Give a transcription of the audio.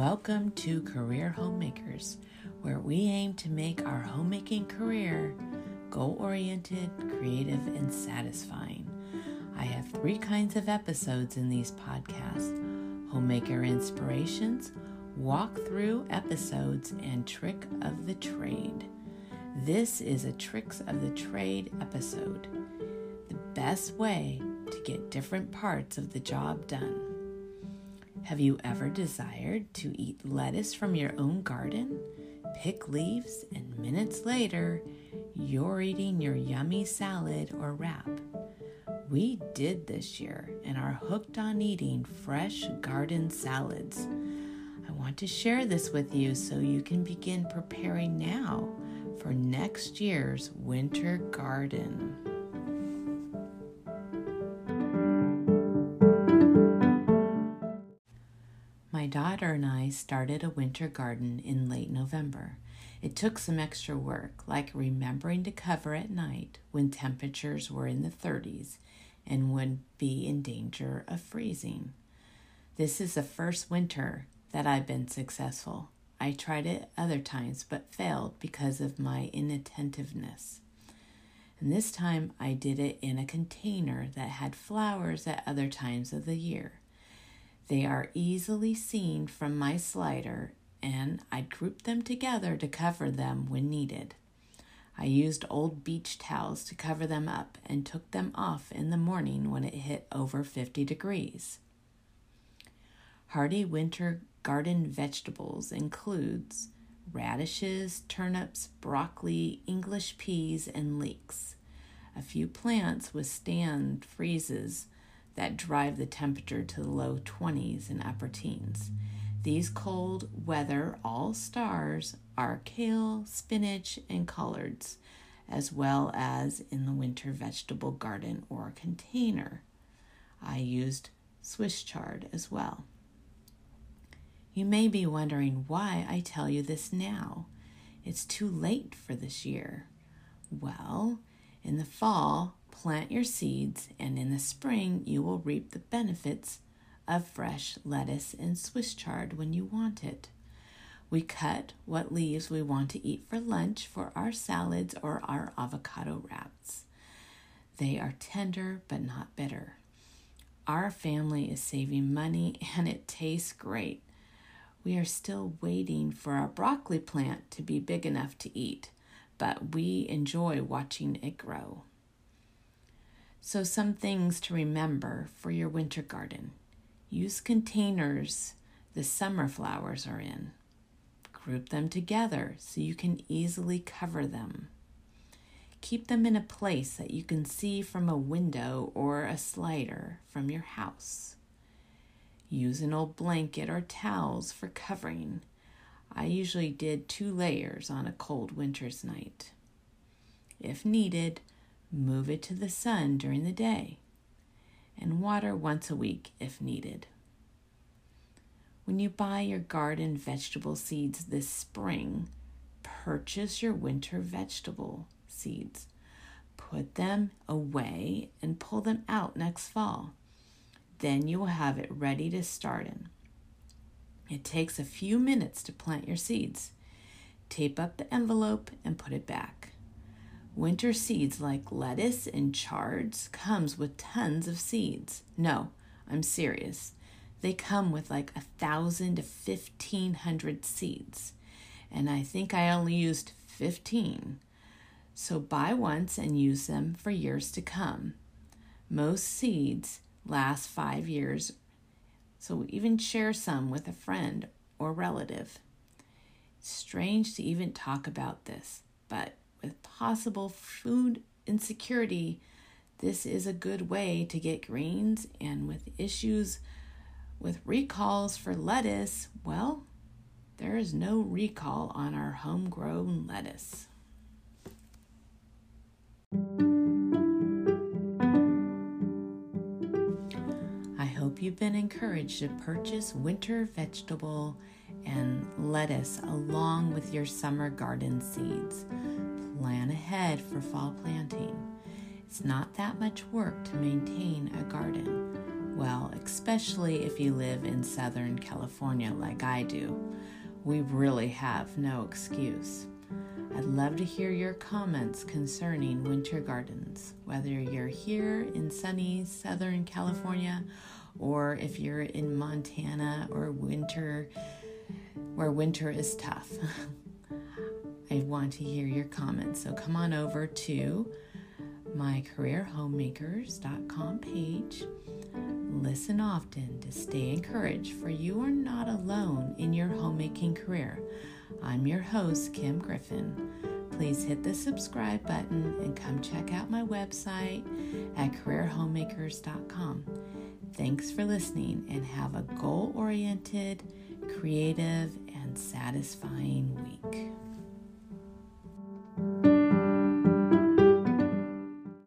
Welcome to Career Homemakers, where we aim to make our homemaking career goal oriented, creative, and satisfying. I have three kinds of episodes in these podcasts homemaker inspirations, walkthrough episodes, and trick of the trade. This is a tricks of the trade episode, the best way to get different parts of the job done. Have you ever desired to eat lettuce from your own garden? Pick leaves, and minutes later, you're eating your yummy salad or wrap. We did this year and are hooked on eating fresh garden salads. I want to share this with you so you can begin preparing now for next year's winter garden. Daughter and I started a winter garden in late November. It took some extra work, like remembering to cover at night when temperatures were in the 30s and would be in danger of freezing. This is the first winter that I've been successful. I tried it other times but failed because of my inattentiveness. And this time I did it in a container that had flowers at other times of the year. They are easily seen from my slider, and I group them together to cover them when needed. I used old beach towels to cover them up and took them off in the morning when it hit over 50 degrees. Hardy winter garden vegetables includes radishes, turnips, broccoli, English peas, and leeks. A few plants withstand freezes that drive the temperature to the low 20s and upper teens. These cold weather all stars are kale, spinach, and collards, as well as in the winter vegetable garden or container. I used Swiss chard as well. You may be wondering why I tell you this now. It's too late for this year. Well, in the fall, plant your seeds, and in the spring, you will reap the benefits of fresh lettuce and Swiss chard when you want it. We cut what leaves we want to eat for lunch for our salads or our avocado wraps. They are tender but not bitter. Our family is saving money and it tastes great. We are still waiting for our broccoli plant to be big enough to eat, but we enjoy watching it grow. So, some things to remember for your winter garden use containers the summer flowers are in. Group them together so you can easily cover them. Keep them in a place that you can see from a window or a slider from your house. Use an old blanket or towels for covering. I usually did two layers on a cold winter's night. If needed, Move it to the sun during the day and water once a week if needed. When you buy your garden vegetable seeds this spring, purchase your winter vegetable seeds. Put them away and pull them out next fall. Then you will have it ready to start in. It takes a few minutes to plant your seeds. Tape up the envelope and put it back. Winter seeds like lettuce and chards comes with tons of seeds. No, I'm serious. They come with like a thousand to fifteen hundred seeds, and I think I only used fifteen. So buy once and use them for years to come. Most seeds last five years, so even share some with a friend or relative. strange to even talk about this, but with possible food insecurity, this is a good way to get greens. And with issues with recalls for lettuce, well, there is no recall on our homegrown lettuce. I hope you've been encouraged to purchase winter vegetable and lettuce along with your summer garden seeds plan ahead for fall planting. It's not that much work to maintain a garden. Well, especially if you live in Southern California like I do, we really have no excuse. I'd love to hear your comments concerning winter gardens, whether you're here in sunny Southern California or if you're in Montana or winter where winter is tough. I want to hear your comments. So come on over to my careerhomemakers.com page. Listen often to stay encouraged, for you are not alone in your homemaking career. I'm your host, Kim Griffin. Please hit the subscribe button and come check out my website at careerhomemakers.com. Thanks for listening and have a goal oriented, creative, and satisfying week.